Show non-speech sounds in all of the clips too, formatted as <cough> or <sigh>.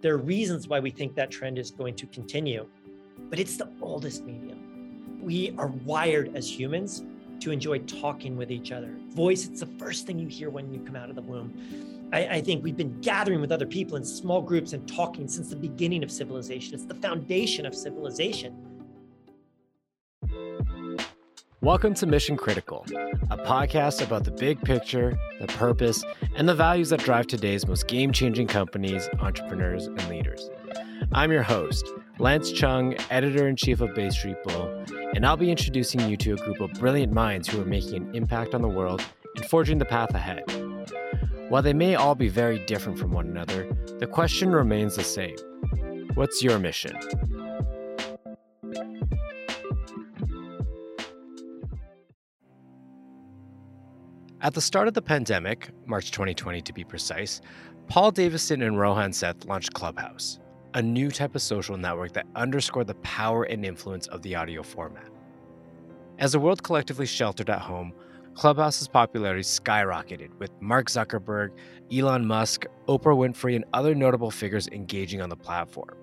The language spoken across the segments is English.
There are reasons why we think that trend is going to continue, but it's the oldest medium. We are wired as humans to enjoy talking with each other. Voice, it's the first thing you hear when you come out of the womb. I, I, think we've been gathering with other people in small groups and talking since the beginning of civilization. It's the foundation of civilization. Welcome to Mission Critical, a podcast about the big picture, the purpose, and the values that drive today's most game changing companies, entrepreneurs, and leaders. I'm your host, Lance Chung, editor in chief of Bay Street Bull, and I'll be introducing you to a group of brilliant minds who are making an impact on the world and forging the path ahead. While they may all be very different from one another, the question remains the same What's your mission? At the start of the pandemic, March 2020 to be precise, Paul Davison and Rohan Seth launched Clubhouse, a new type of social network that underscored the power and influence of the audio format. As the world collectively sheltered at home, Clubhouse's popularity skyrocketed with Mark Zuckerberg, Elon Musk, Oprah Winfrey, and other notable figures engaging on the platform.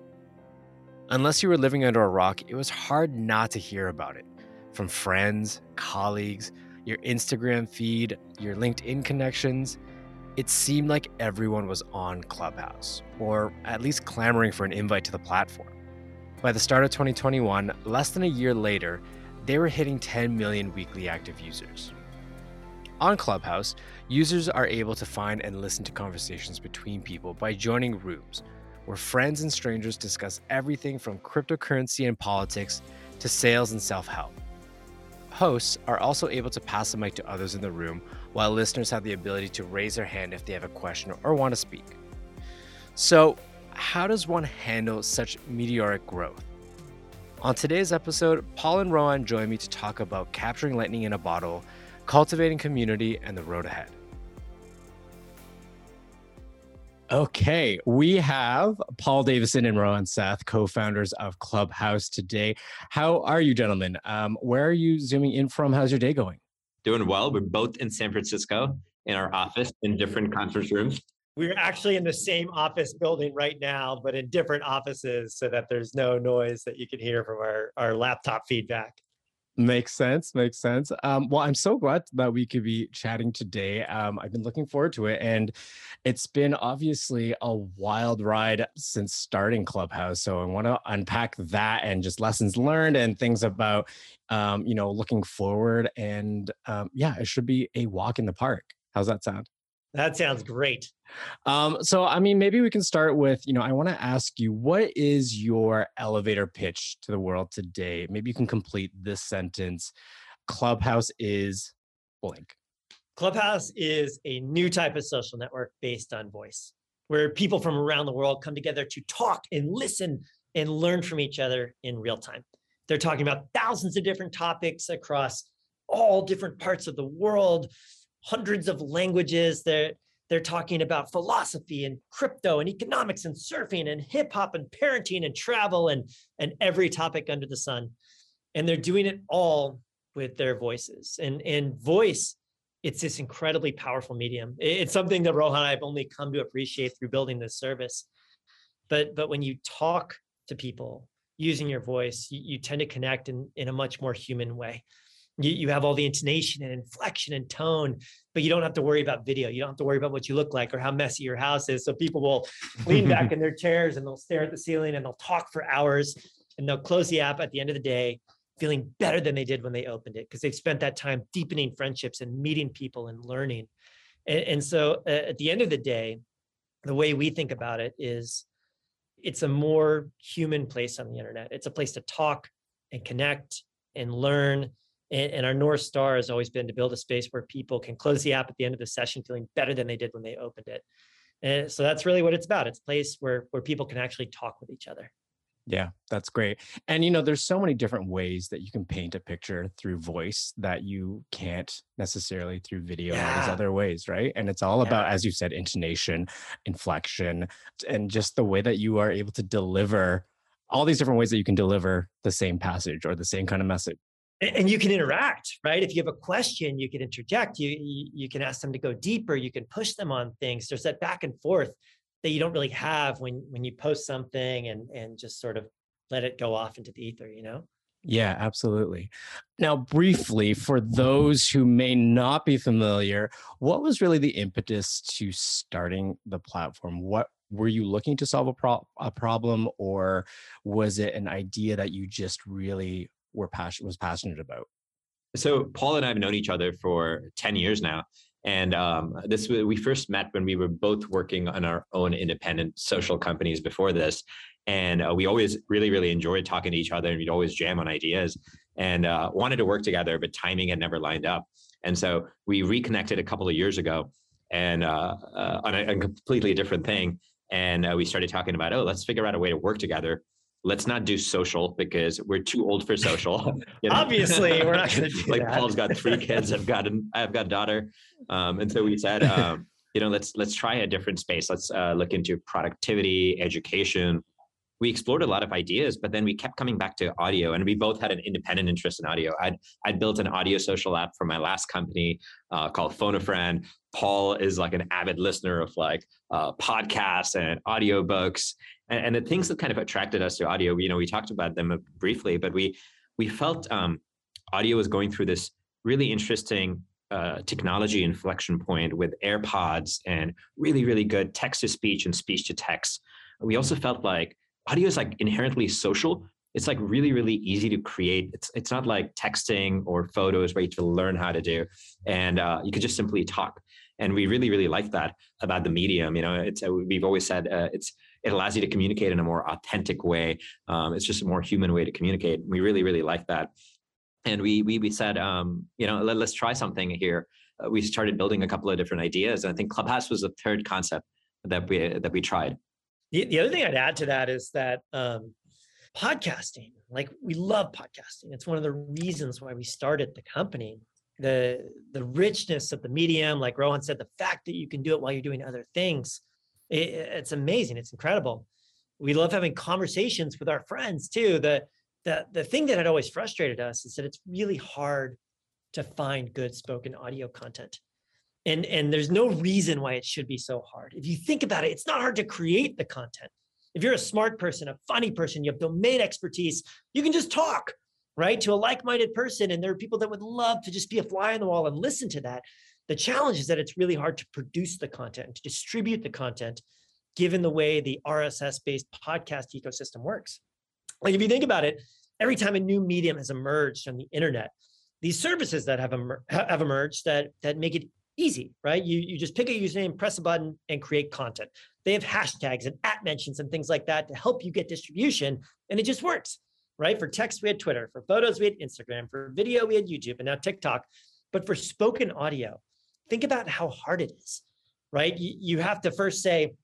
Unless you were living under a rock, it was hard not to hear about it from friends, colleagues, your Instagram feed, your LinkedIn connections. It seemed like everyone was on Clubhouse, or at least clamoring for an invite to the platform. By the start of 2021, less than a year later, they were hitting 10 million weekly active users. On Clubhouse, users are able to find and listen to conversations between people by joining rooms where friends and strangers discuss everything from cryptocurrency and politics to sales and self help. Hosts are also able to pass the mic to others in the room, while listeners have the ability to raise their hand if they have a question or want to speak. So, how does one handle such meteoric growth? On today's episode, Paul and Rohan join me to talk about capturing lightning in a bottle cultivating community, and the road ahead. Okay, we have Paul Davison and Rohan Seth, co-founders of Clubhouse today. How are you, gentlemen? Um, where are you zooming in from? How's your day going? Doing well. We're both in San Francisco in our office in different conference rooms. We're actually in the same office building right now, but in different offices so that there's no noise that you can hear from our, our laptop feedback. Makes sense. Makes sense. Um, well, I'm so glad that we could be chatting today. Um, I've been looking forward to it, and it's been obviously a wild ride since starting Clubhouse. So I want to unpack that and just lessons learned and things about, um, you know, looking forward. And um, yeah, it should be a walk in the park. How's that sound? That sounds great. Um, so, I mean, maybe we can start with, you know, I want to ask you, what is your elevator pitch to the world today? Maybe you can complete this sentence. Clubhouse is blank. Clubhouse is a new type of social network based on voice, where people from around the world come together to talk and listen and learn from each other in real time. They're talking about thousands of different topics across all different parts of the world hundreds of languages. They're they're talking about philosophy and crypto and economics and surfing and hip hop and parenting and travel and and every topic under the sun. And they're doing it all with their voices. And and voice, it's this incredibly powerful medium. It's something that Rohan I've only come to appreciate through building this service. But but when you talk to people using your voice, you, you tend to connect in, in a much more human way you, you have all the intonation and inflection and tone but you don't have to worry about video. You don't have to worry about what you look like or how messy your house is. So people will lean back <laughs> in their chairs and they'll stare at the ceiling and they'll talk for hours and they'll close the app at the end of the day feeling better than they did when they opened it because they've spent that time deepening friendships and meeting people and learning. And, and so uh, at the end of the day the way we think about it is it's a more human place on the internet. It's a place to talk and connect and learn and, and, our North Star has always been to build a space where people can close the app at the end of the session feeling better than they did when they opened it. And so that's really what it's about. It's a place where where people can actually talk with each other. Yeah, that's great. And you know, there's so many different ways that you can paint a picture through voice that you can't necessarily through video yeah. and all these other ways, right? And it's all yeah. about, as you said, intonation, inflection, and just the way that you are able to deliver all these different ways that you can deliver the same passage or the same kind of message and you can interact right if you have a question you can interject you you can ask them to go deeper you can push them on things there's that back and forth that that you don't really have when when you post something and and just sort of let it go off into the ether, you know? Yeah, absolutely. Now, briefly, for those who may not be familiar, what was really the impetus to starting the platform? What were you looking to solve a, pro- a problem, or was it an idea that you just really were passion was passionate about? So Paul and I have known each other for ten years now, and um, this we first met when we were both working on our own independent social companies before this, and uh, we always really really enjoyed talking to each other, and we'd always jam on ideas, and uh, wanted to work together, but timing had never lined up, and so we reconnected a couple of years ago, and uh, uh on a, a, completely different thing, and uh, we started talking about oh let's figure out a way to work together let's not do social because we're too old for social. <laughs> <laughs> You know? Obviously, we're not going to <laughs> like that. Paul's got three kids. I've got an, I've got a daughter, um, and so we said, um, you know, let's let's try a different space. Let's uh, look into productivity, education. We explored a lot of ideas, but then we kept coming back to audio, and we both had an independent interest in audio. I'd I'd built an audio social app for my last company uh, called Phone a Friend. Paul is like an avid listener of like uh, podcasts and audiobooks and, and, the things that kind of attracted us to audio you know we talked about them briefly but we we felt um, audio was going through this really interesting uh, technology inflection point with airpods and really really good text to speech and speech to text we also felt like audio is like inherently social. It's like really really easy to create. It's it's not like texting or photos where you have to learn how to do and uh, you could just simply talk. And we really really like that about the medium you know? It's uh, we've always said uh, it's it allows you to communicate in a more authentic way. Um, it's just a more human way to communicate. We really really like that. And we we, we said um, you know let, us try something here. Uh, we started building a couple of different ideas and i think clubhouse was the third concept that we that we tried. The, the other thing i'd add to that is that um, podcasting like we love podcasting. It's one of the reasons why we started the company. The the richness of the medium like rohan said the fact that you can do it while you're doing other things it, it's amazing it's incredible we love having conversations with our friends too the the the thing that had always frustrated us is that it's really hard to find good spoken audio content and and there's no reason why it should be so hard if you think about it it's not hard to create the content if you're a smart person a funny person you have domain expertise you can just talk right? To a like minded person. And there are people that would love to just be a fly on the wall and listen to that. The challenge is that it's really hard to produce the content, and to distribute the content, given the way the RSS based podcast ecosystem works. Like, if you think about it, every time a new medium has emerged on the internet, these services that have, emer- have emerged that, that make it easy, right? You, you just pick a username, press a button, and create content. They have hashtags and at mentions and things like that to help you get distribution, and it just works right? For text, we had Twitter. For photos, we had Instagram. For video, we had YouTube and now TikTok. But for spoken audio, think about how hard it is, right? You, you have to first say,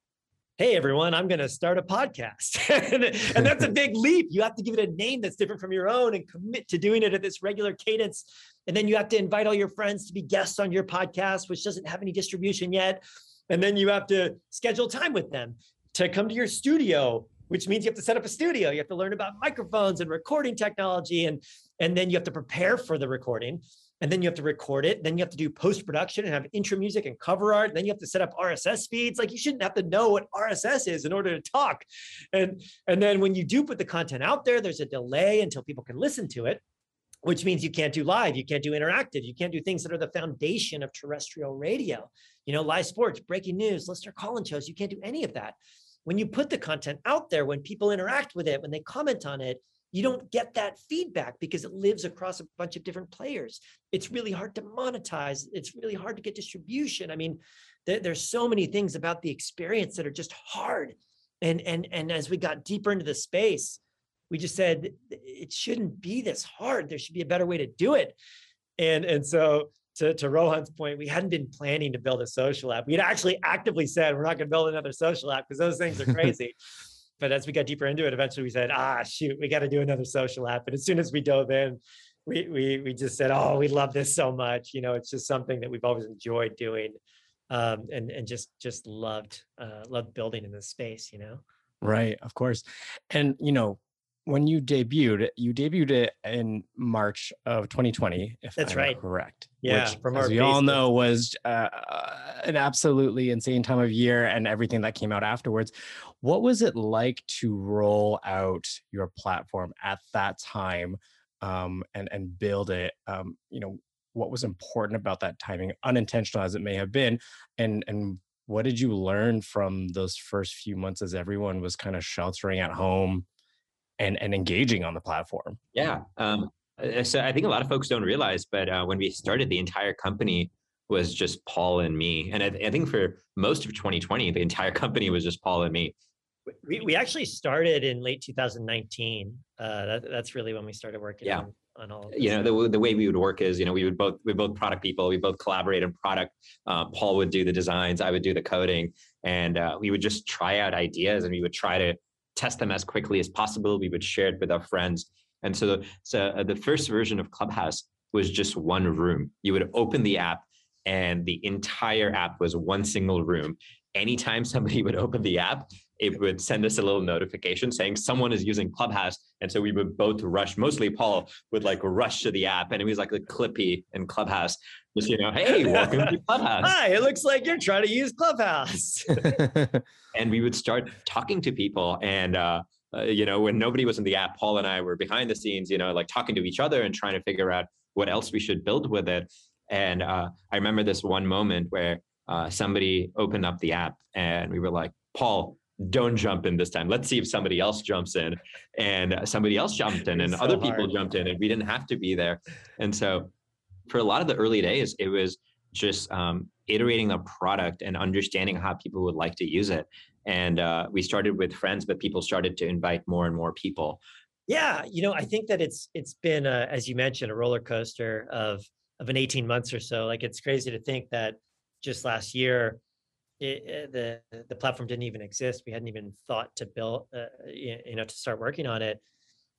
hey, everyone, I'm going to start a podcast. <laughs> and, that's a big leap. You have to give it a name that's different from your own and commit to doing it at this regular cadence. And then you have to invite all your friends to be guests on your podcast, which doesn't have any distribution yet. And then you have to schedule time with them to come to your studio which means you have to set up a studio. You have to learn about microphones and recording technology, and and then you have to prepare for the recording, and then you have to record it. Then you have to do post production and have intro music and cover art. And then you have to set up RSS feeds. Like you shouldn't have to know what RSS is in order to talk. And and then when you do put the content out there, there's a delay until people can listen to it which means you can't do live, you can't do interactive, you can't do things that are the foundation of terrestrial radio. You know, live sports, breaking news, listener call-in shows, you can't do any of that when you put the content out there, when people interact with it, when they comment on it, you don't get that feedback because it lives across a bunch of different players. It's really hard to monetize. It's really hard to get distribution. I mean, there, there's so many things about the experience that are just hard. And and and as we got deeper into the space, we just said it shouldn't be this hard. There should be a better way to do it. And and so to, to Rohan's point, we hadn't been planning to build a social app. We had actually actively said we're not going to build another social app because those things are <laughs> crazy. But as we got deeper into it, eventually we said, ah, shoot, we got to do another social app. And as soon as we dove in, we we we just said, oh, we love this so much. You know, it's just something that we've always enjoyed doing, um, and and just just loved uh, loved building in this space. You know. Right, of course, and you know, when you debuted, you debuted it in March of 2020, if That's I'm right. correct. Yeah, which, from as our we all know, was uh, an absolutely insane time of year, and everything that came out afterwards. What was it like to roll out your platform at that time, um, and and build it? Um, you know, what was important about that timing, unintentional as it may have been, and and what did you learn from those first few months as everyone was kind of sheltering at home? And and engaging on the platform. Yeah. Um, so I think a lot of folks don't realize, but uh, when we started, the entire company was just Paul and me. And I, I think for most of 2020, the entire <laughs> company was just Paul and me. We, we actually started in late 2019. Uh, that, that's really when we started working Yeah. on, on all of You know, the, the way we would work is, you know, we would both, we both product people, we both collaborate on product. Uh, Paul would do the designs, I would do the coding, and uh, we would just try out ideas and we would try to test them as quickly as possible. We would share it with our friends. And so, so uh, the first version of Clubhouse was just one room. You would open the app and the entire app was one single room. Anytime somebody would open the app, it would send us a little notification saying someone is using Clubhouse. And so we would both rush, mostly Paul would like rush to the app and it was like a Clippy in Clubhouse. Just, you know, hey, welcome to Clubhouse. <laughs> Hi, it looks like you're trying to use Clubhouse. <laughs> and we would start talking to people and uh, uh, you know when nobody was in the app paul and i were behind the scenes you know like talking to each other and trying to figure out what else we should build with it and uh, i remember this one moment where uh, somebody opened up the app and we were like paul don't jump in this time. Let's see if somebody else jumps in. And somebody else jumped in and so other people hard. jumped in and we didn't have to be there. And so for a lot of the early days it was just um, iterating the product and understanding how people would like to use it. And uh, we started with friends but people started to invite more and more people. Yeah, you know, I think that it's it's been uh, as you mentioned a roller coaster of of an 18 months or so. Like it's crazy to think that just last year it, the the platform didn't even exist. We hadn't even thought to build uh, y- you know to start working on it.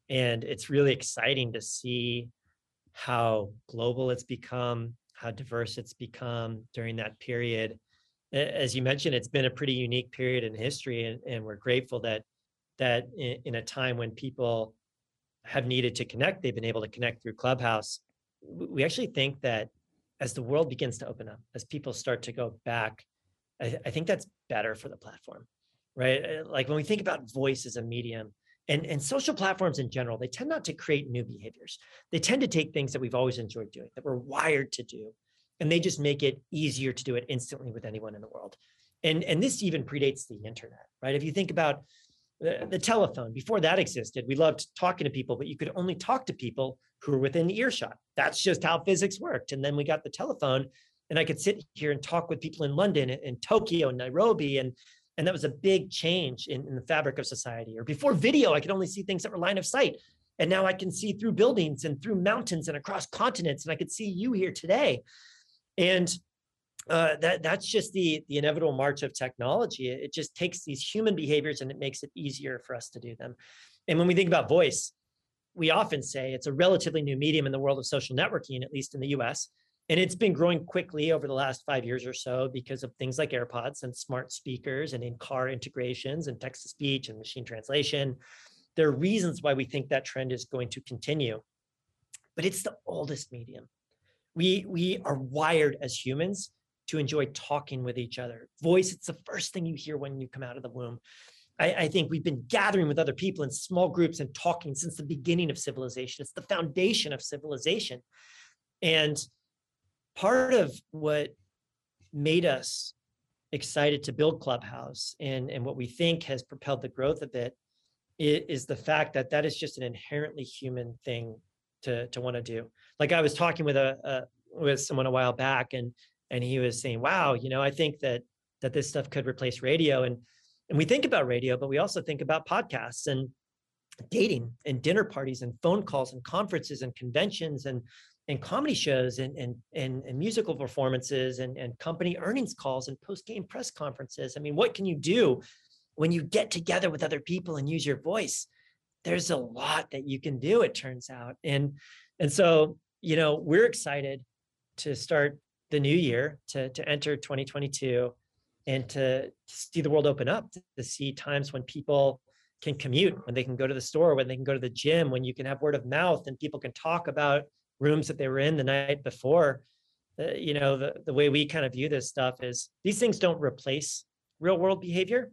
And it's really exciting to see how global it's become, how diverse it's become during that period. As you mentioned, it's been a pretty unique period in history, and, and we're grateful that that in, in a time when people have needed to connect, they've been able to connect through Clubhouse. We actually think that as the world begins to open up, as people start to go back, I, I think that's better for the platform, right? Uh, Like when we think about voice as a medium and, and social platforms in general, they tend not to create new behaviors. They tend to take things that we've always enjoyed doing, that we're wired to do, and they just make it easier to do it instantly with anyone in the world. And, and this even predates the internet, right? If you think about the, the telephone before that existed we loved talking to people but you could only talk to people who were within earshot that's just how physics worked and then we got the telephone and i could sit here and talk with people in london and, tokyo and nairobi and and that was a big change in, in the fabric of society or before video i could only see things that were line of sight and now i can see through buildings and through mountains and across continents and i could see you here today and uh, that that's just the the inevitable march of technology. It, it just takes these human behaviors and it makes it easier for us to do them. And when we think about voice, we often say it's a relatively new medium in the world of social networking, at least in the U.S. And it's been growing quickly over the last five years or so because of things like AirPods and smart speakers and in-car integrations and text-to-speech and machine translation. There are reasons why we think that trend is going to continue, but it's the oldest medium. We we are wired as humans to enjoy talking with each other. Voice, it's the first thing you hear when you come out of the womb. I, I, think we've been gathering with other people in small groups and talking since the beginning of civilization. It's the foundation of civilization. And part of what made us excited to build Clubhouse and, and what we think has propelled the growth of it is, the fact that that is just an inherently human thing to, to want to do. Like I was talking with a, a with someone a while back and and he was saying, "Wow, you know, I think that that this stuff could replace radio." And and we think about radio, but we also think about podcasts and dating and dinner parties and phone calls and conferences and conventions and and comedy shows and and and, and musical performances and and company earnings calls and post game press conferences. I mean, what can you do when you get together with other people and use your voice? There's a lot that you can do. It turns out, and and so you know we're excited to start the new year to to enter 2022 and to see the world open up to see times when people can commute, when they can go to the store, when they can go to the gym, when you can have word of mouth and people can talk about rooms that they were in the night before. Uh, you know, the, the way we kind of view this stuff is these things don't replace real world behavior.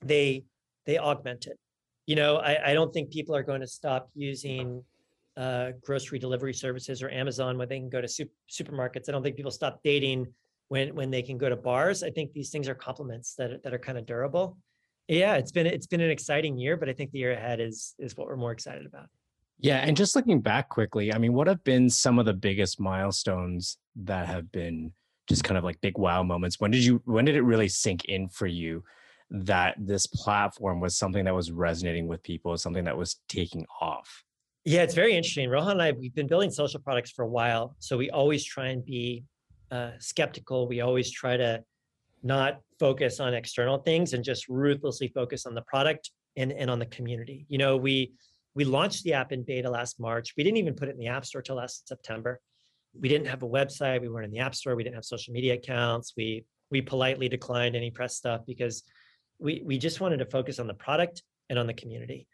They they augment it. You know, I, I don't think people are going to stop using uh, grocery delivery services or Amazon when they can go to super, supermarkets. I don't think people stop dating when when they can go to bars. I think these things are complements that that are kind of durable. Yeah, it's been it's been an exciting year, but I think the year ahead is is what we're more excited about. Yeah, and just looking back quickly, I mean, what have been some of the biggest milestones that have been just kind of like big wow moments? When did you when did it really sink in for you that this platform was something that was resonating with people, something that was taking off? Yeah, it's very interesting. Rohan and I, we've been building social products for a while. So we always try and be uh, skeptical. We always try to not focus on external things and just ruthlessly focus on the product and, and on the community. You know, we we launched the app in beta last March. We didn't even put it in the app store till last September. We didn't have a website. We weren't in the app store. We didn't have social media accounts. We we politely declined any press stuff because we we just wanted to focus on the product and on the community.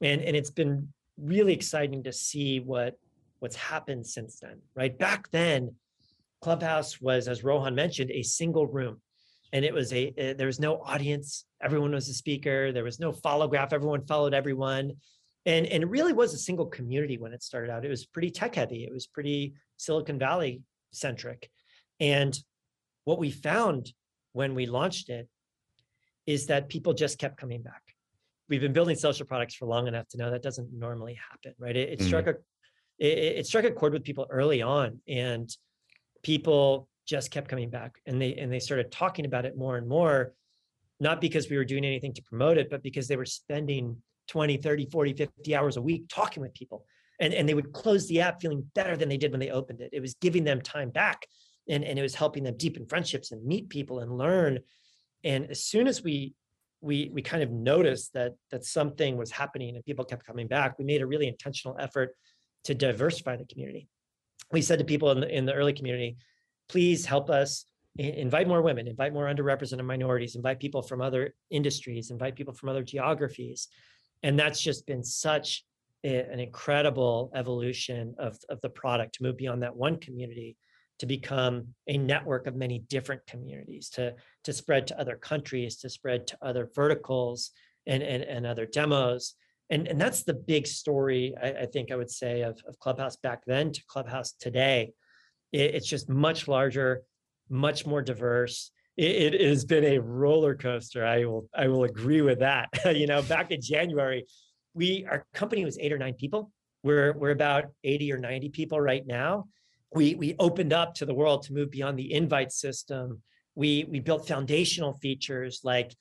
And and it's been really exciting to see what what's happened since then. Right back then, Clubhouse was, as Rohan mentioned, a single room, and it was a, a there was no audience. Everyone was a speaker. There was no follow graph. Everyone followed everyone, and and it really was a single community when it started out. It was pretty tech heavy. It was pretty Silicon Valley centric, and what we found when we launched it is that people just kept coming back. We've been building social products for long enough to know that doesn't normally happen, right? It, it mm-hmm. struck a it, it struck a chord with people early on, and people just kept coming back and they and they started talking about it more and more not because we were doing anything to promote it but because they were spending 20 30 40 50 hours a week talking with people. And and they would close the app feeling better than they did when they opened it. It was giving them time back and and it was helping them deepen friendships and meet people and learn. And as soon as we we we kind of noticed that that something was happening and people kept coming back we made a really intentional effort to diversify the community. We said to people in the, in the early community, please help us invite more women, invite more underrepresented minorities, invite people from other industries, invite people from other geographies. And that's just been such a, an incredible evolution of, of the product to move beyond that one community to become a network of many different communities, to, to spread to other countries, to spread to other verticals and, and, and other demos and and that's the big story I, I, think I would say of, of Clubhouse back then to Clubhouse today. It, it's just much larger, much more diverse. It, it, has been a roller coaster. I will I will agree with that. <laughs> you know, back in January, we our company was eight or nine people. We're we're about 80 or 90 people right now. We we opened up to the world to move beyond the invite system. We we built foundational features like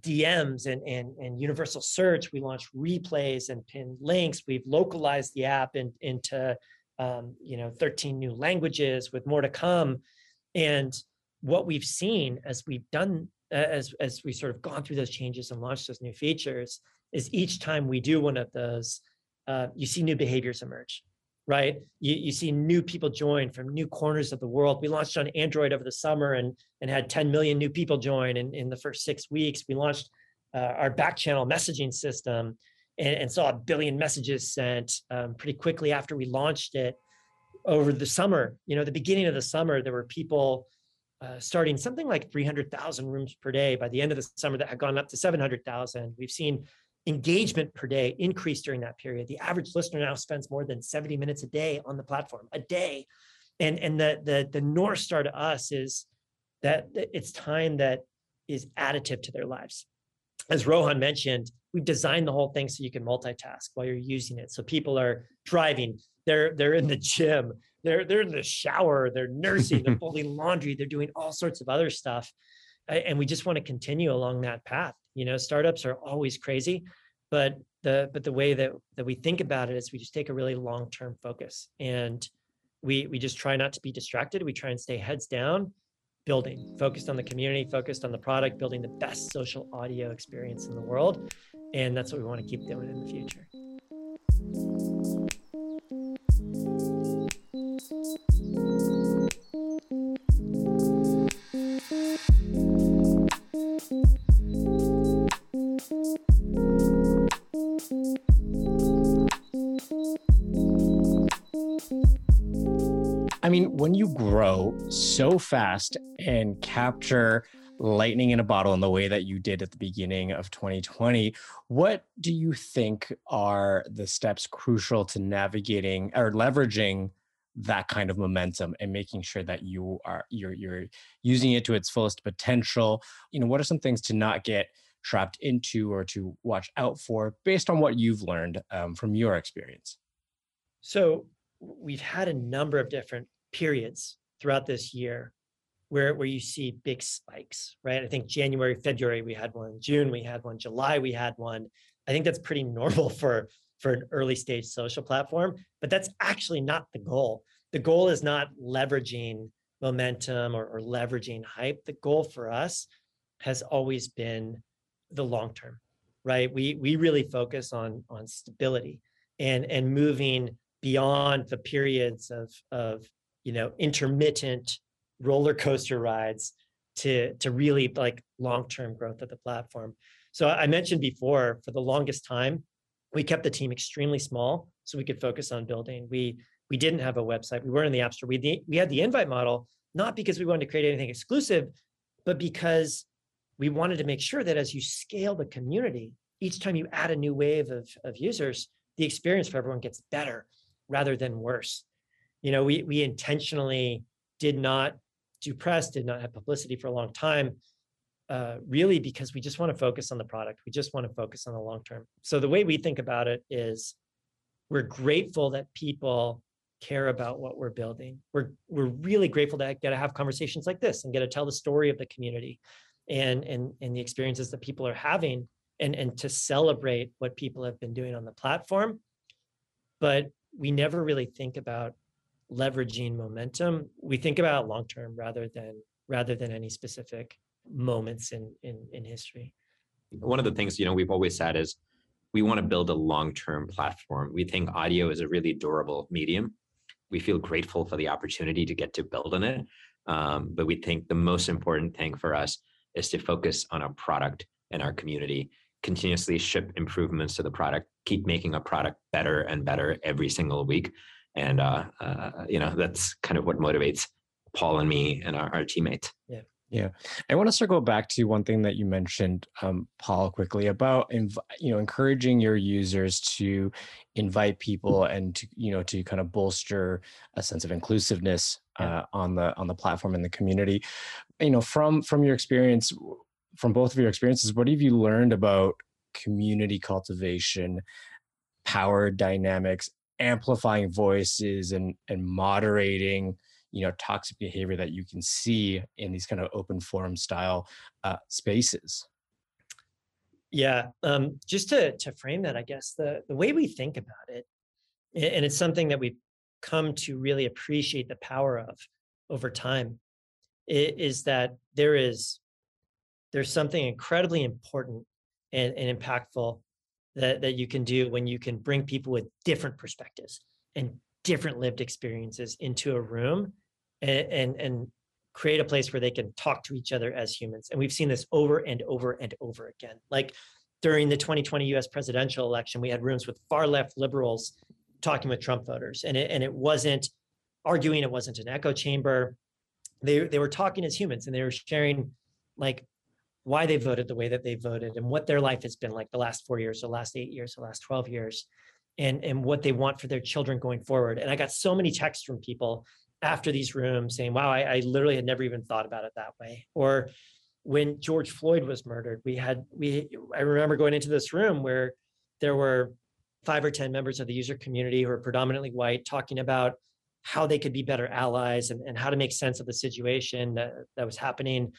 DMs and, and, and universal search. We launched replays and pinned links. We've localized the app in, into um, you know 13 new languages with more to come. And what we've seen as we've done as as we sort of gone through those changes and launched those new features is each time we do one of those, uh, you see new behaviors emerge right? You, you see new people join from new corners of the world. We launched on Android over the summer and, and had 10 million new people join in, in the first six weeks. We launched uh, our back channel messaging system and, and saw a billion messages sent um, pretty quickly after we launched it over the summer. You know, the beginning of the summer, there were people uh, starting something like 300,000 rooms per day. By the end of the summer, that had gone up to 700,000. We've seen engagement per day increase during that period. The average listener now spends more than 70 minutes a day on the platform, a day. And, and the, the, the North Star to us is that it's time that is additive to their lives. As Rohan mentioned, we've designed the whole thing so you can multitask while you're using it. So people are driving, they're they're in the gym, they're they're in the shower, they're nursing, they're <laughs> folding laundry, they're doing all sorts of other stuff. And we just want to continue along that path. You know startups are always crazy but the but the way that that we think about it is we just take a really long term focus. And we we just try not to be distracted. We try and stay heads down building focused on the community focused on the product building the best social audio experience in the world. And that's what we want to keep doing in the future so fast and capture lightning in a bottle in the way that you did at the beginning of 2020, what do you think are the steps crucial to navigating or leveraging that kind of momentum and making sure that you are you're you're using it to its fullest potential? You know, what are some things to not get trapped into or to watch out for based on what you've learned um, from your experience? So we've had a number of different periods throughout this year where where you see big spikes, right? I think January, February we had one, June we had one, July we had one. I think that's pretty <laughs> normal for for an early stage social platform, but that's actually not the goal. The goal is not leveraging momentum or, or leveraging hype. The goal for us has always been the long term, right? We we really focus on on stability and and moving beyond the periods of of you know intermittent roller coaster rides to to really like long-term growth of the platform. So I mentioned before, for the longest time, we kept the team extremely small so we could focus on building. We we didn't have a website. We weren't in the app store. We we had the invite model not because we wanted to create anything exclusive, but because we wanted to make sure that as you scale the community, each time you add a new wave of, of users, the experience for everyone gets better rather than worse. You know, we we intentionally did not do press, did not have publicity for a long time, uh, really because we just want to focus on the product. We just want to focus on the long term. So the way we think about it is we're grateful that people care about what we're building. We're we're really grateful to get to have conversations like this and get to tell the story of the community and and and the experiences that people are having and and to celebrate what people have been doing on the platform. But we never really think about leveraging momentum, we think about long term rather than rather than any specific moments in in in history. One of the things you know we've always said is we want to build a long-term platform. We think audio is a really durable medium. We feel grateful for the opportunity to get to build on it, um, but we think the most important thing for us is to focus on our product and our community continuously ship improvements to the product keep making a product better and better every single week and uh, uh, you know that's kind of what motivates Paul and me and our, our teammates. Yeah. Yeah, I want to circle back to one thing that you mentioned, um, Paul, quickly about inv- you know encouraging your users to invite people and to you know to kind of bolster a sense of inclusiveness uh, on the on the platform and the community. You know, from from your experience, from both of your experiences, what have you learned about community cultivation, power dynamics, amplifying voices and and moderating you know toxic behavior that you can see in these kind of open forum style uh, spaces. Yeah um, just to to frame that i guess the the way we think about it and it's something that we've come to really appreciate the power of over time is that there is there's something incredibly important and, and impactful that, that you can do when you can bring people with different perspectives and different lived experiences into a room and, and, and create a place where they can talk to each other as humans. And we've seen this over and over and over again. Like during the 2020 US presidential election, we had rooms with far left liberals talking with Trump voters. And it, and it wasn't arguing, it wasn't an echo chamber. They, they were talking as humans and they were sharing like why they voted the way that they voted and what their life has been like the last four years, the last eight years, the last 12 years, and, and what they want for their children going forward. And I got so many texts from people after these rooms saying, wow, I, I literally had never even thought about it that way. Or when George Floyd was murdered, we had, we, I remember going into this room where there were five or 10 members of the user community who are predominantly white talking about how they could be better allies and, and how to make sense of the situation that, that was happening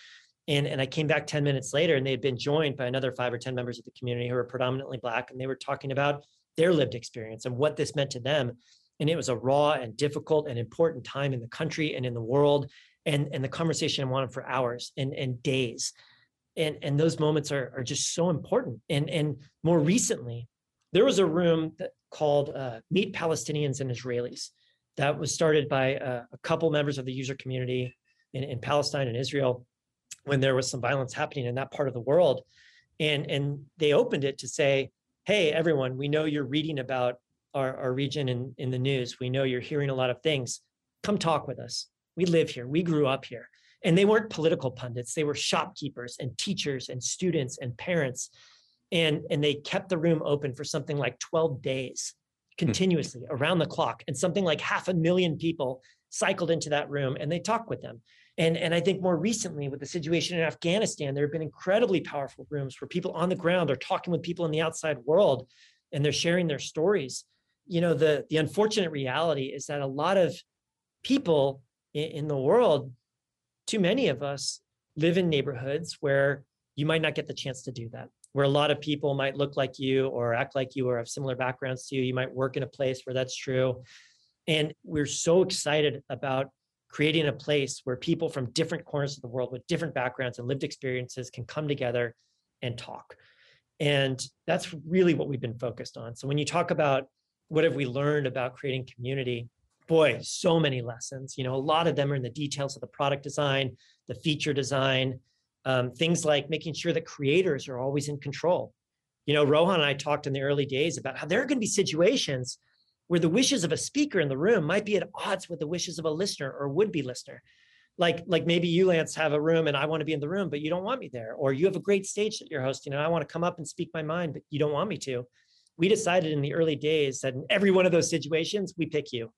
and, and I came back 10 minutes later and they had been joined by another five or 10 members of the community who were predominantly Black. And they were talking about their lived experience and what this meant to them. And it was a raw and difficult and important time in the country and in the world. And, and the conversation went on for hours and, and days. And, and those moments are, are just so important. And, and more recently, there was a room that called uh, Meet Palestinians and Israelis that was started by a, a couple members of the user community in, in Palestine and Israel when there was some violence happening in that part of the world and and they opened it to say hey everyone we know you're reading about our, our region in, in the news we know you're hearing a lot of things come talk with us. We live here. We grew up here. And they weren't political pundits. They were shopkeepers and teachers and students and parents. And, and they kept the room open for something like 12 days hmm. continuously around the clock. And something like half a million people cycled into that room and they talked with them. And, and I think more recently with the situation in Afghanistan, there have been incredibly powerful rooms where people on the ground are talking with people in the outside world and they're sharing their stories. You know, the, the unfortunate reality is that a lot of people in, in the world, too many of us live in neighborhoods where you might not get the chance to do that where a lot of people might look like you or act like you or have similar backgrounds to you. You might work in a place where that's true. And we're so excited about creating a place where people from different corners of the world with different backgrounds and lived experiences can come together and talk. And that's really what we've been focused on. So when you talk about what have we learned about creating community, boy, so many lessons. You know, a lot of them are in the details of the product design, the feature design, um, things like making sure that creators are always in control. You know, Rohan and I talked in the early days about how there are going to be situations where the wishes of a speaker in the room might be at odds with the wishes of a listener or would-be listener. Like like maybe you lance have a room and i want to be in the room but you don't want me there. Or you have a great stage that you're hosting and i want to come up and speak my mind but you don't want me to. We decided in the early days that in every one of those situations we pick you.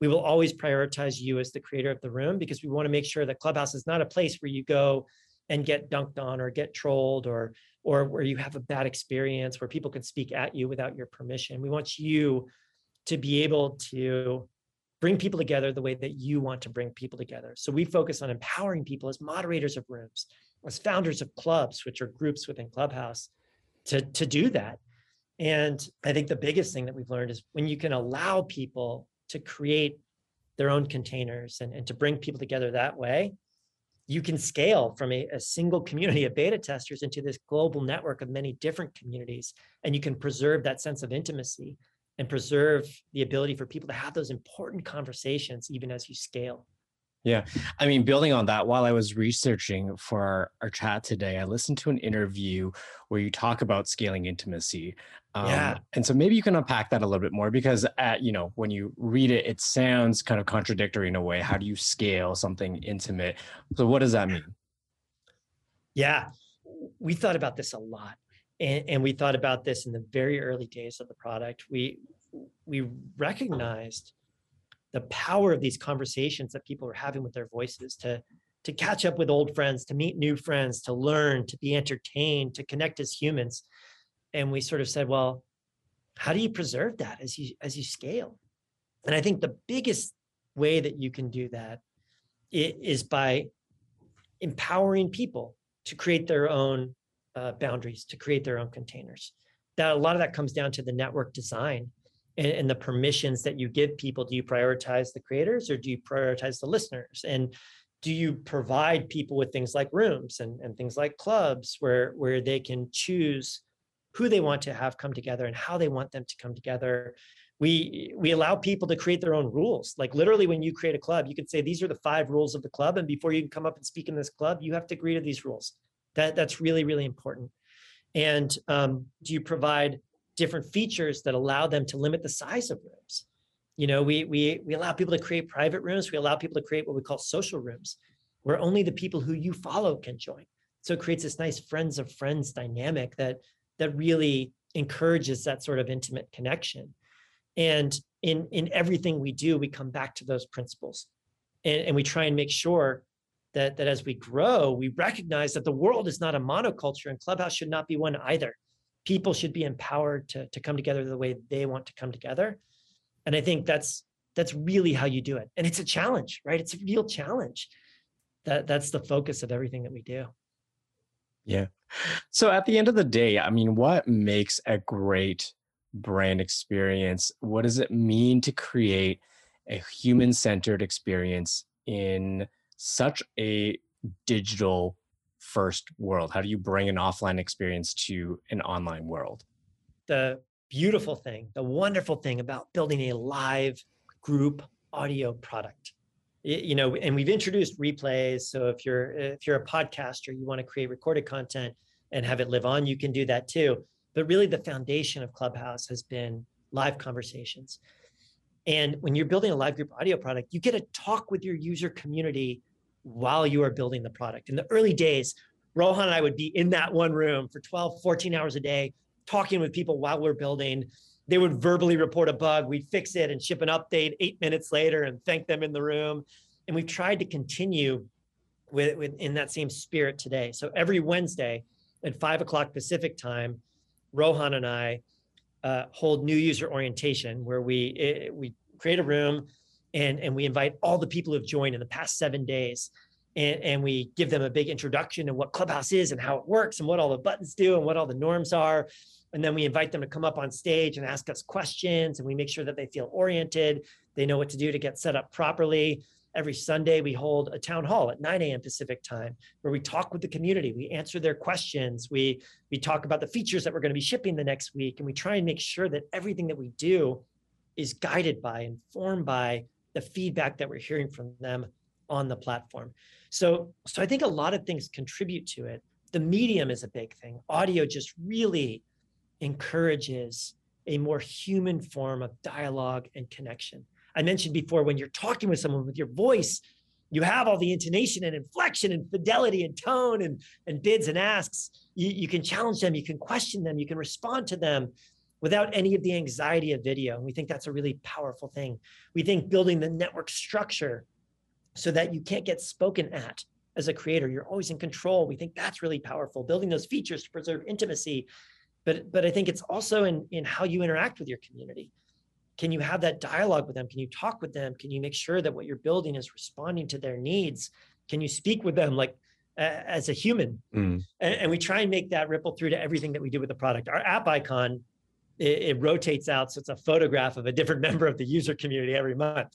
We will always prioritize you as the creator of the room because we want to make sure that clubhouse is not a place where you go and get dunked on or get trolled or or where you have a bad experience where people can speak at you without your permission. We want you to be able to bring people together the way that you want to bring people together. So we focus on empowering people as moderators of rooms, as founders of clubs, which are groups within Clubhouse, to, to do that. And I think the biggest thing that we've learned is when you can allow people to create their own containers and, and to bring people together that way, you can scale from a, a single community of beta testers into this global network of many different communities. And you can preserve that sense of intimacy and preserve the ability for people to have those important conversations even as you scale. Yeah. I mean, building on that, while I was researching for our, our chat today, I listened to an interview where you talk about scaling intimacy. Um, yeah. And so maybe you can unpack that a little bit more because, at, you know, when you read it, it sounds kind of contradictory in a way. How do you scale something intimate? So, what does that mean? Yeah. We thought about this a lot and, and we thought about this in the very early days of the product. We we recognized the power of these conversations that people are having with their voices to to catch up with old friends, to meet new friends, to learn, to be entertained, to connect as humans. And we sort of said, well, how do you preserve that as you as you scale? And I think the biggest way that you can do that is by empowering people to create their own uh, boundaries to create their own containers. That a lot of that comes down to the network design and, and, the permissions that you give people. Do you prioritize the creators or do you prioritize the listeners? And do you provide people with things like rooms and, and things like clubs where where they can choose who they want to have come together and how they want them to come together? We we allow people to create their own rules. Like literally, when you create a club, you can say these are the five rules of the club, and before you can come up and speak in this club, you have to agree to these rules that, that's really, really important. And um, do you provide different features that allow them to limit the size of rooms? You know, we, we, we allow people to create private rooms. We allow people to create what we call social rooms, where only the people who you follow can join. So it creates this nice friends of friends dynamic that, that really encourages that sort of intimate connection. And in, in everything we do, we come back to those principles. And, and we try and make sure that, that as we grow, we recognize that the world is not a monoculture and Clubhouse should not be one either. People should be empowered to, to come together the way they want to come together. And I think that's that's really how you do it. And it's a challenge, right? It's a real challenge. That that's the focus of everything that we do. Yeah. So at the end of the day, I mean, what makes a great brand experience? What does it mean to create a human-centered experience in such a digital first world? How do you bring an offline experience to an online world? The beautiful thing, the wonderful thing about building a live group audio product. You know, and we've introduced replays. So if you're if you're a podcaster, you want to create recorded content and have it live on, you can do that too. But really the foundation of Clubhouse has been live conversations. And when you're building a live group audio product, you get to talk with your user community while you are building the product. In the early days, Rohan and I would be in that one room for 12, 14 hours a day, talking with people while we're building. They would verbally report a bug, we'd fix it and ship an update eight minutes later and thank them in the room. And we've tried to continue with, with in that same spirit today. So every Wednesday at five o'clock Pacific time, Rohan and I uh, hold new user orientation where we it, eh, we create a room and and we invite all the people who've joined in the past seven days and, and we give them a big introduction of what clubhouse is and how it works and what all the buttons do and what all the norms are and then we invite them to come up on stage and ask us questions and we make sure that they feel oriented they know what to do to get set up properly every Sunday we hold a town hall at 9 a.m. Pacific time where we talk with the community. We answer their questions. We we talk about the features that we're going to be shipping the next week, and we try and make sure that everything that we do is guided by, informed by the feedback that we're hearing from them on the platform. So so I think a lot of things contribute to it. The medium is a big thing. Audio just really encourages a more human form of dialogue and connection. I mentioned before, when you're talking with someone with your voice, you have all the intonation and inflection and fidelity and tone and, and bids and asks. You, you can challenge them, you can question them, you can respond to them without any of the anxiety of video. And we think that's a really powerful thing. We think building the network structure so that you can't get spoken at as a creator, you're always in control. We think that's really powerful. Building those features to preserve intimacy. But, but I think it's also in, in how you interact with your community can you have that dialogue with them can you talk with them can you make sure that what you're building is responding to their needs can you speak with them like uh, as a human mm. and, and, we try and make that ripple through to everything that we do with the product our app icon it, it, rotates out so it's a photograph of a different <laughs> member of the user community every month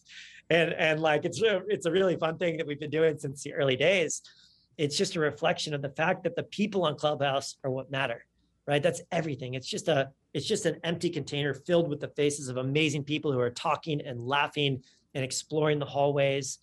and and like it's a, it's a really fun thing that we've been doing since the early days it's just a reflection of the fact that the people on clubhouse are what matter right that's everything it's just a it's just an empty container filled with the faces of amazing people who are talking and laughing and exploring the hallways.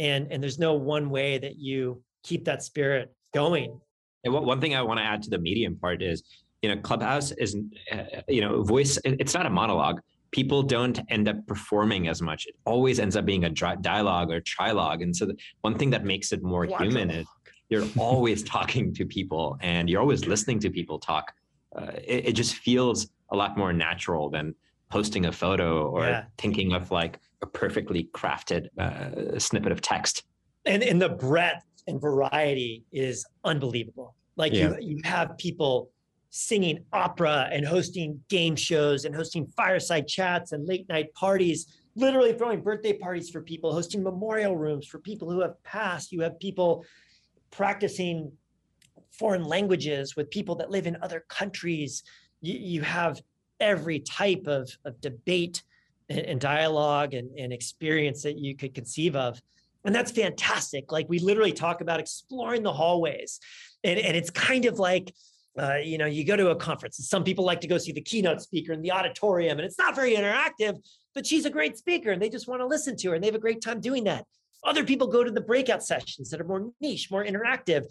And, and there's no one way that you keep that spirit going. And one thing I want to add to the medium part is, you know, Clubhouse is, uh, you know, voice, it's not a monologue. People don't end up performing as much. It always ends up being a dialogue or trilogue. And so the one thing that makes it more human is <laughs> you're always talking to people and you're always listening to people talk uh, it, it, just feels a lot more natural than posting a photo or yeah. thinking of like a perfectly crafted uh, snippet of text. And and the breadth and variety is unbelievable. Like yeah. you you have people singing opera and hosting game shows and hosting fireside chats and late night parties literally throwing birthday parties for people hosting memorial rooms for people who have passed you have people practicing foreign languages with people that live in other countries. You, you have every type of, of debate and, and dialogue and, and experience that you could conceive of. And that's fantastic. Like we literally talk about exploring the hallways. And, and it's kind of like, uh, you know, you go to a conference some people like to go see the keynote speaker in the auditorium and it's not very interactive, but she's a great speaker and they just want to listen to her and they have a great time doing that. Other people go to the breakout sessions that are more niche, more interactive.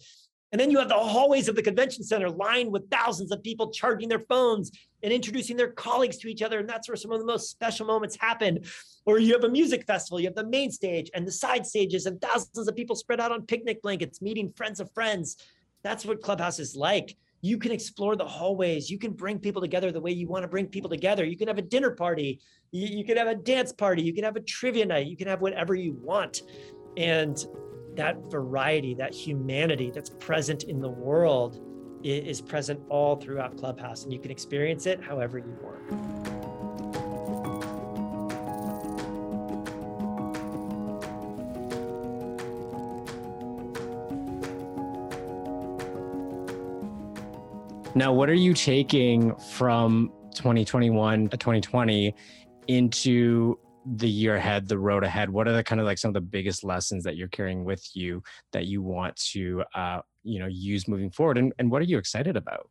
And then you have the hallways of the convention center lined with thousands of people charging their phones and introducing their colleagues to each other. And that's where some of the most special moments happen. Or you have a music festival, you have the main stage and the side stages, and thousands of people spread out on picnic blankets, meeting friends of friends. That's what Clubhouse is like. You can explore the hallways. You can bring people together the way you want to bring people together. You can have a dinner party. You, you can have a dance party. You can have a trivia night. You can have whatever you want. And that variety, that humanity that's present in the world is present all throughout Clubhouse, and you can experience it however you want. Now, what are you taking from 2021 to 2020 into the year ahead, the road ahead? What are the kind of like some of the biggest lessons that you're carrying with you that you want to, uh, you know, use moving forward? And, and what are you excited about?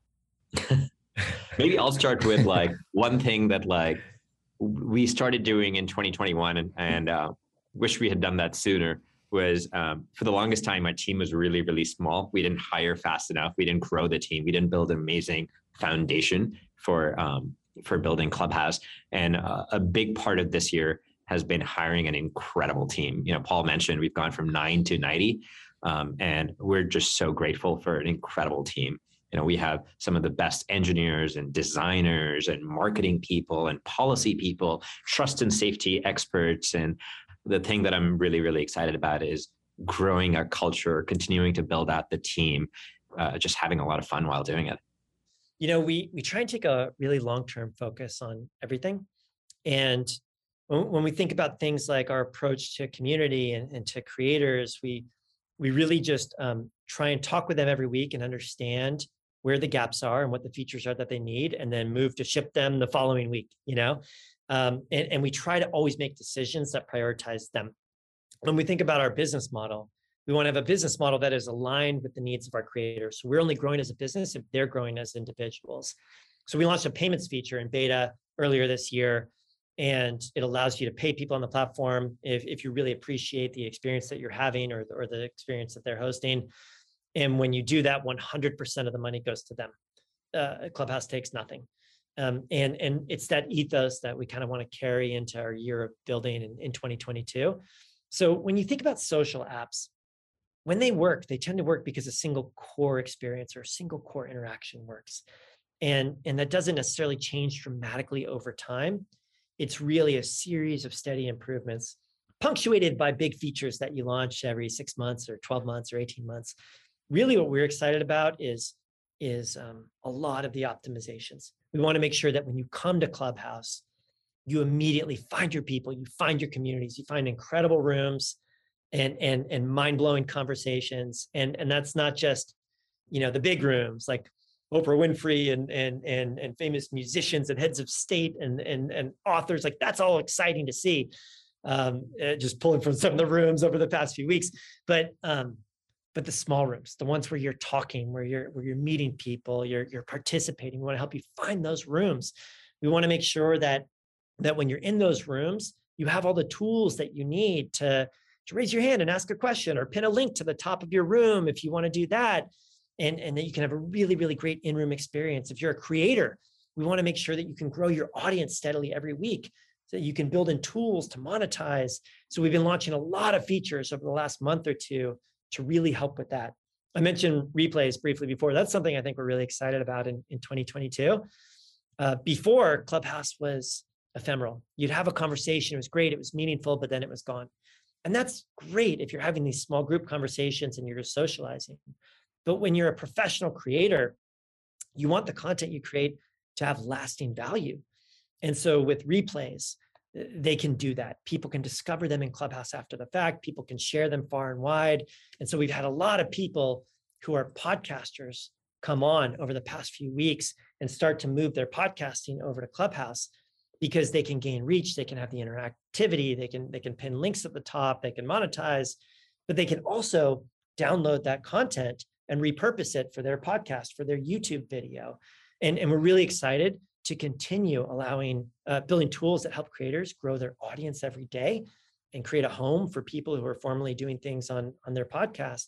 <laughs> Maybe I'll start with like one thing that like we started doing in 2021 and, and uh, wish we had done that sooner was um, for the longest time my team was really really small we didn't hire fast enough we didn't grow the team we didn't build an amazing foundation for um, for building Clubhouse. And uh, a big part of this year has been hiring an incredible team. You know, Paul mentioned we've gone from nine to 90, um, and we're just so grateful for an incredible team. You know, we have some of the best engineers and designers and marketing people and policy people, trust and safety experts. And the thing that I'm really, really excited about is growing our culture, continuing to build out the team, uh, just having a lot of fun while doing it. You know, we we try and take a really long-term focus on everything. And when, when we think about things like our approach to community and, and to creators, we we really just um, try and talk with them every week and understand where the gaps are and what the features are that they need, and then move to ship them the following week. You know, um, and, and we try to always make decisions that prioritize them. When we think about our business model, we want to have a business model that is aligned with the needs of our creators. So we're only growing as a business if they're growing as individuals. So we launched a payments feature in beta earlier this year and it allows you to pay people on the platform if, if you really appreciate the experience that you're having or, or the experience that they're hosting and when you do that 100% of the money goes to them uh, clubhouse takes nothing um, and and it's that ethos that we kind of want to carry into our year of building in, in 2022 so when you think about social apps when they work they tend to work because a single core experience or a single core interaction works. And and that doesn't necessarily change dramatically over time. It's really a series of steady improvements punctuated by big features that you launch every six months or 12 months or 18 months. Really what we're excited about is is um, a lot of the optimizations we want to make sure that when you come to clubhouse you immediately find your people you find your communities you find incredible rooms and and and mind-blowing conversations and and that's not just you know the big rooms like Oprah Winfrey and and and and famous musicians and heads of state and and and authors like that's all exciting to see. Um, uh, just pulling from some of the rooms over the past few weeks, but um, but the small rooms, the ones where you're talking, where you're where you're meeting people, you're you're participating. We want to help you find those rooms. We want to make sure that that when you're in those rooms, you have all the tools that you need to to raise your hand and ask a question or pin a link to the top of your room if you want to do that and, and that you can have a really, really great in-room experience. If you're a creator, we want to make sure that you can grow your audience steadily every week so you can build in tools to monetize. So we've been launching a lot of features over the last month or two to really help with that. I mentioned replays briefly before. That's something I think we're really excited about in, in 2022. Uh, before Clubhouse was ephemeral. You'd have a conversation, it was great, it was meaningful, but then it was gone. And that's great if you're having these small group conversations and you're just socializing. But when you're a professional creator, you want the content you create to have lasting value. And so with replays, they can do that. People can discover them in Clubhouse after the fact. People can share them far and wide. And so we've had a lot of people who are podcasters come on over the past few weeks and start to move their podcasting over to Clubhouse because they can gain reach, they can have the interactivity, they can they can pin links at the top, they can monetize, but they can also download that content and repurpose it for their podcast, for their YouTube video. And, and we're really excited to continue allowing, uh, building tools that help creators grow their audience every day and create a home for people who are formerly doing things on, on their podcast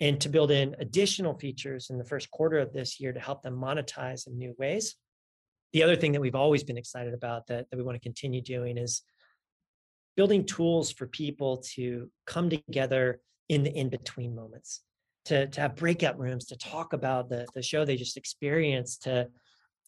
and to build in additional features in the first quarter of this year to help them monetize in new ways. The other thing that we've always been excited about that, that we want to continue doing is building tools for people to come together in the in between moments to to have breakout rooms to talk about the the show they just experienced to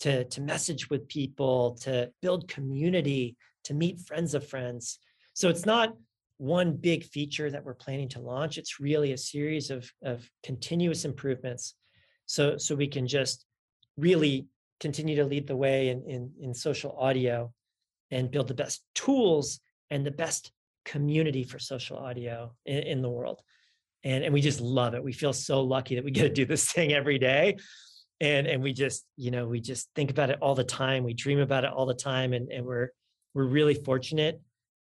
to to message with people to build community to meet friends of friends so it's not one big feature that we're planning to launch it's really a series of of continuous improvements so so we can just really continue to lead the way in in, in social audio and build the best tools and the best community for social audio in, in the world and and we just love it. We feel so lucky that we get to do this <laughs> thing every day. And and we just, you know, we just think about it all the time. We dream about it all the time. And and we're we're really fortunate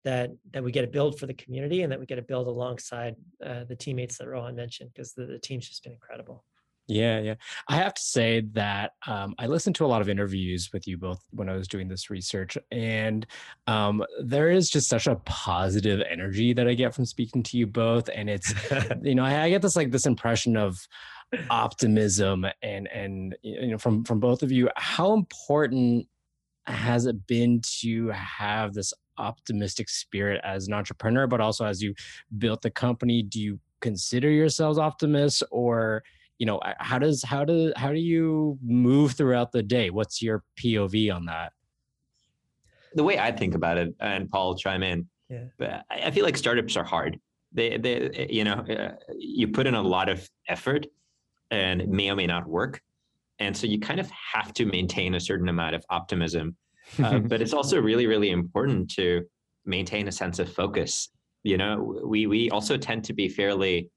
that that we get to build for the community and that we get to build alongside uh, the teammates that Rohan mentioned because the, the team's just been incredible. Yeah, yeah. I have to say that um, I listened to a lot of interviews with you both when I was doing this research, and um, there is just such a positive energy that I get from speaking to you both. And it's, <laughs> you know, I, I get this like this impression of optimism and and you know from from both of you. How important has it been to have this optimistic spirit as an entrepreneur, but also as you built the company? Do you consider yourselves optimists or you know how does how do how do you move throughout the day what's your pov on that the way i think about it and paul chime in yeah. but i feel like startups are hard they they you know uh, you put in a lot of effort and it may or may not work. And so you kind of have to maintain a certain amount of optimism. <laughs> Uh, but it's also really really important to maintain a sense of focus. You know we we also tend to be fairly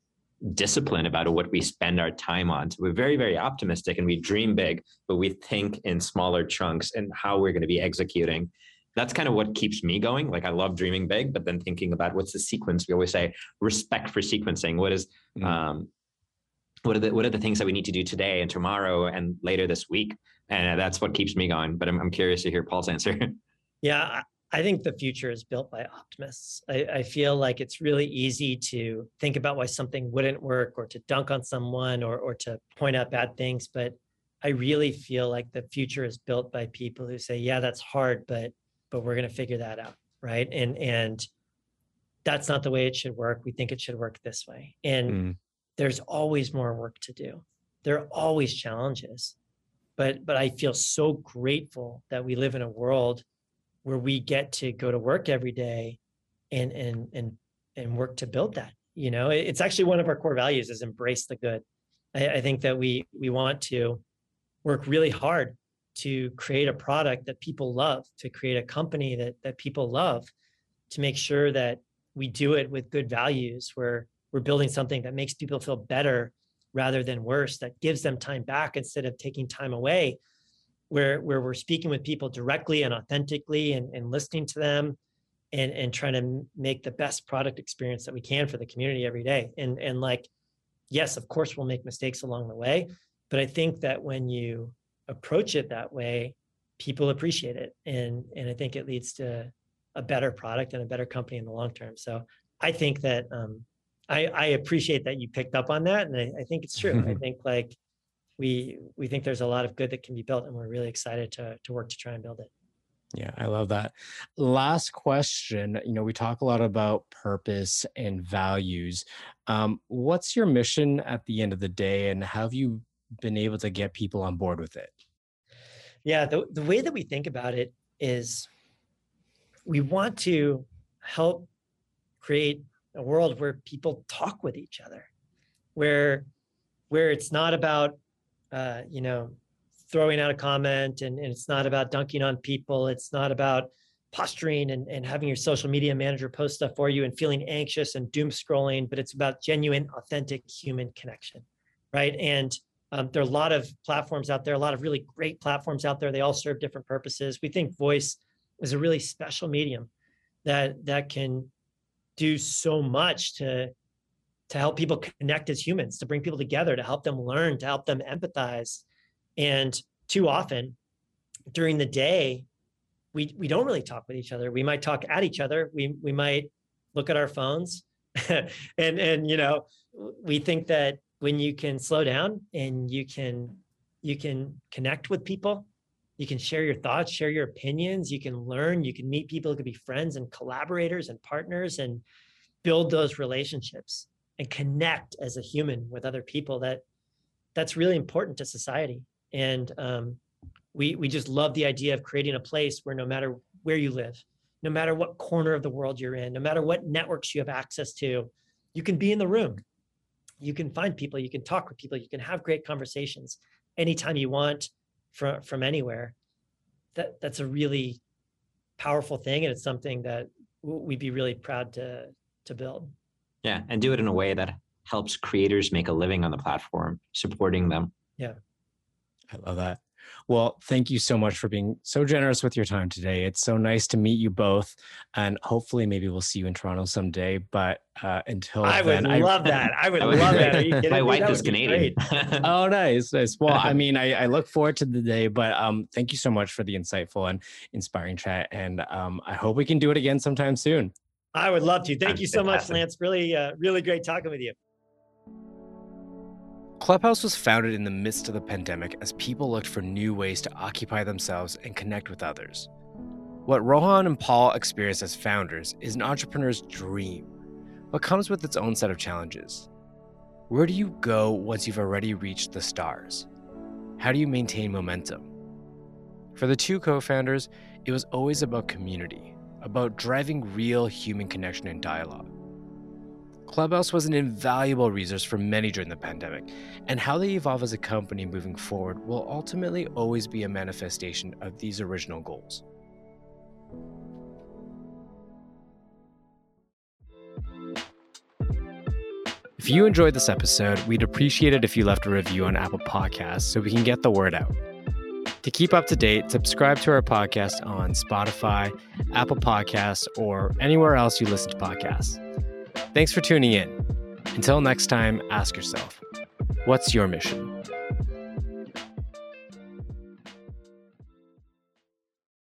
disciplined about what we spend our time on. So we're very very optimistic and we dream big but we think in smaller chunks and how we're going to be executing. That's kind of what keeps me going. Like i love dreaming big but then thinking about what's the sequence. We always say respect for sequencing. What is mm. um, what are the what are the things that we need to do today and tomorrow and later this week and that's what keeps me going but i'm, I'm curious to hear paul's answer <laughs> yeah I think the future is built by optimists. I, I, feel like it's really easy to think about why something wouldn't work or to dunk on someone or, or to point out bad things. But I really feel like the future is built by people who say, yeah, that's hard, but but we're going to figure that out. Right. And and that's not the way it should work. We think it should work this way. And mm. There's always more work to do. There are always challenges. But but I feel so grateful that we live in a world where we get to go to work every day and and and and work to build that you know it's actually one of our core values is embrace the good I, I, think that we we want to work really hard to create a product that people love to create a company that that people love to make sure that we do it with good values where we're building something that makes people feel better rather than worse that gives them time back instead of taking time away where where we're speaking with people directly and authentically and, and listening to them and and trying to make the best product experience that we can for the community every day. And and like yes of course we'll make mistakes along the way but i think that when you approach it that way people appreciate it. And and i think it leads to a better product and a better company in the long term. So i think that um, I, I appreciate that you picked up on that and i, I think it's true. I <laughs> think like we we think there's a lot of good that can be built and we're really excited to to work to try and build it. Yeah i love that. Last question. You know we talk a lot about purpose and values. Um, what's your mission at the end of the day and how have you been able to get people on board with it? Yeah the, the way that we think about it is we want to help create a world where people talk with each other where where it's not about uh, you know, throwing out a comment and, and it's not about dunking on people. It's not about posturing and, and having your social media manager post stuff for you and feeling anxious and doom scrolling, but it's about genuine, authentic human connection. Right. And um, there are a lot of platforms out there, a lot of really great platforms out there. They all serve different purposes. We think voice is a really special medium that that can do so much to to help people connect as humans, to bring people together, to help them learn, to help them empathize. And too often during the day, we we don't really talk with each other. We might talk at each other. We we might look at our phones <laughs> and and you know, we think that when you can slow down and you can you can connect with people, you can share your thoughts, share your opinions, you can learn, you can meet people who could be friends and collaborators and partners and build those relationships and connect as a human with other people that that's really important to society. And um, we we just love the idea of creating a place where no matter where you live no matter what corner of the world you're in no matter what networks you have access to you can be in the room. You can find people. You can talk with people. You can have great conversations anytime you want from from anywhere that that's a really powerful thing and it's something that we'd be really proud to to build yeah, and do it in a way that helps creators make a living on the platform, supporting them. Yeah. I love that. Well, thank you so much for being so generous with your time today. It's so nice to meet you both, and hopefully, maybe we'll see you in Toronto someday. But uh, until I then, <laughs> would I, love that. <laughs> I would love that. My wife is Canadian. <laughs> oh, nice, nice. Well, I mean, I, I, look forward to the day. But um, thank you so much for the insightful and inspiring chat, and um, I hope we can do it again sometime soon. I would love to. Thank I'm you so fantastic. much, Lance. Really, uh, really great talking with you. Clubhouse was founded in the midst of the pandemic as people looked for new ways to occupy themselves and connect with others. What Rohan and Paul experienced as founders is an entrepreneur's dream, but comes with its own set of challenges. Where do you go once you've already reached the stars? How do you maintain momentum? For the two co founders, it was always about community, about driving real human connection and dialogue. Clubhouse was an invaluable resource for many during the pandemic, and how they evolve as a company moving forward will ultimately always be a manifestation of these original goals. If you enjoyed this episode, we'd appreciate it if you left a review on Apple Podcasts so we can get the word out. To keep up to date, subscribe to our podcast on Spotify, Apple Podcasts, or anywhere else you listen to podcasts. Thanks for tuning in. Until next time, ask yourself what's your mission?